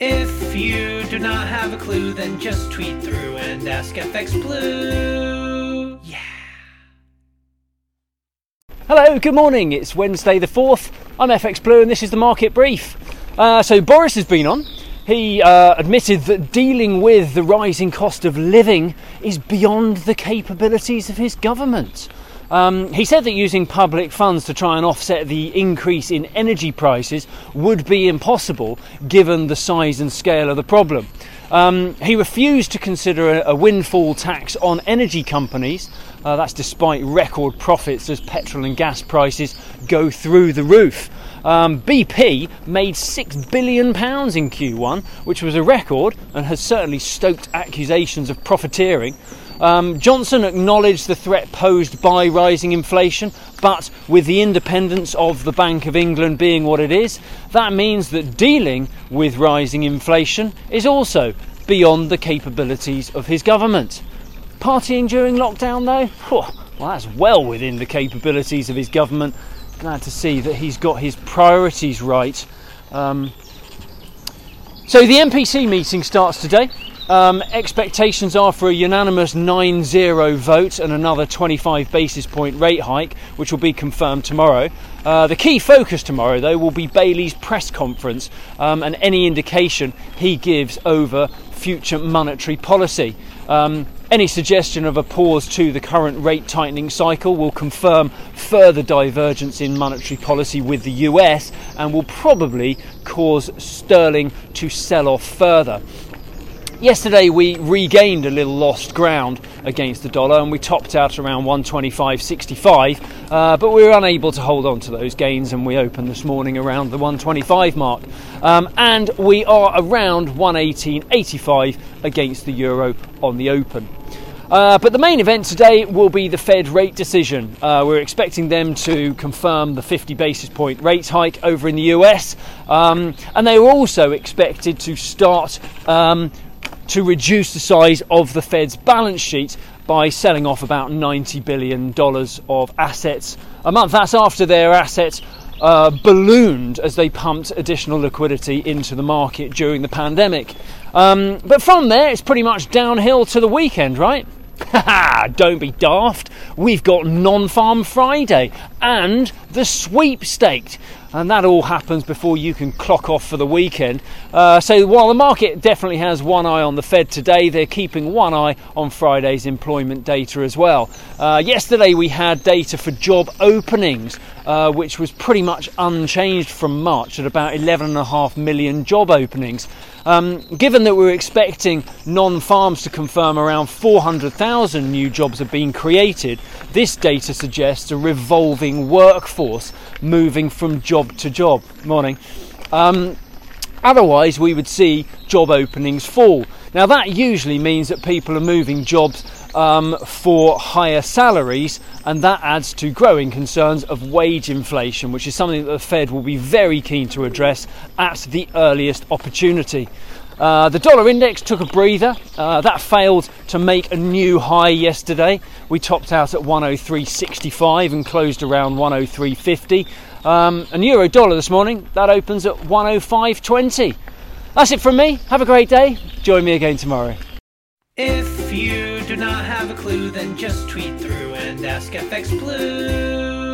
If you do not have a clue, then just tweet through and ask FX Blue. Yeah. Hello, good morning. It's Wednesday the 4th. I'm FX Blue and this is the market brief. Uh, so, Boris has been on. He uh, admitted that dealing with the rising cost of living is beyond the capabilities of his government. Um, he said that using public funds to try and offset the increase in energy prices would be impossible given the size and scale of the problem. Um, he refused to consider a, a, windfall tax on energy companies. Uh, that's despite record profits as petrol and gas prices go through the roof. Um, BP made £6 billion in Q1, which was a record and has certainly stoked accusations of profiteering. Um, Johnson acknowledged the threat posed by rising inflation, but with the independence of the Bank of England being what it is, that means that dealing with rising inflation is also beyond the capabilities of his government. Partying during lockdown, though? well, that's well within the capabilities of his government. Glad to see that he's got his priorities right. Um, so the MPC meeting starts today. Um, expectations are for a unanimous 9 0 vote and another 25 basis point rate hike, which will be confirmed tomorrow. Uh, the key focus tomorrow, though, will be Bailey's press conference um, and any indication he gives over future monetary policy. Um, any suggestion of a pause to the current rate tightening cycle will confirm further divergence in monetary policy with the US and will probably cause sterling to sell off further. Yesterday we regained a little lost ground against the dollar and we topped out around 125.65, uh, but we were unable to hold on to those gains and we opened this morning around the 125 mark. Um, and we are around 118.85 against the euro on the open. Uh, but the main event today will be the Fed rate decision. Uh, we're expecting them to confirm the 50 basis point rate hike over in the US, um, and they are also expected to start um, to reduce the size of the Fed's balance sheet by selling off about $90 billion of assets a month. That's after their assets uh, ballooned as they pumped additional liquidity into the market during the pandemic. Um, but from there, it's pretty much downhill to the weekend, right? Don't be daft. We've got Non Farm Friday and the sweepstakes and that all happens before you can clock off for the weekend. Uh, so while the market definitely has one eye on the Fed today, they're keeping one eye on Friday's employment data as well. Uh, yesterday we had data for job openings, uh, which was pretty much unchanged from March at about 11.5 million job openings. Um, given that we're expecting non farms to confirm around 400,000 new jobs have been created, this data suggests a revolving workforce moving from job to job. Morning. Um, otherwise, we would see job openings fall. Now, that usually means that people are moving jobs um, for higher salaries, and that adds to growing concerns of wage inflation, which is something that the Fed will be very keen to address at the earliest opportunity. Uh, the dollar index took a breather. Uh, that failed to make a new high yesterday. We topped out at 103.65 and closed around 103.50. Um, and euro dollar this morning, that opens at 105.20. That's it from me. Have a great day. Join me again tomorrow. If you do not have a clue, then just tweet through and ask FX Blue.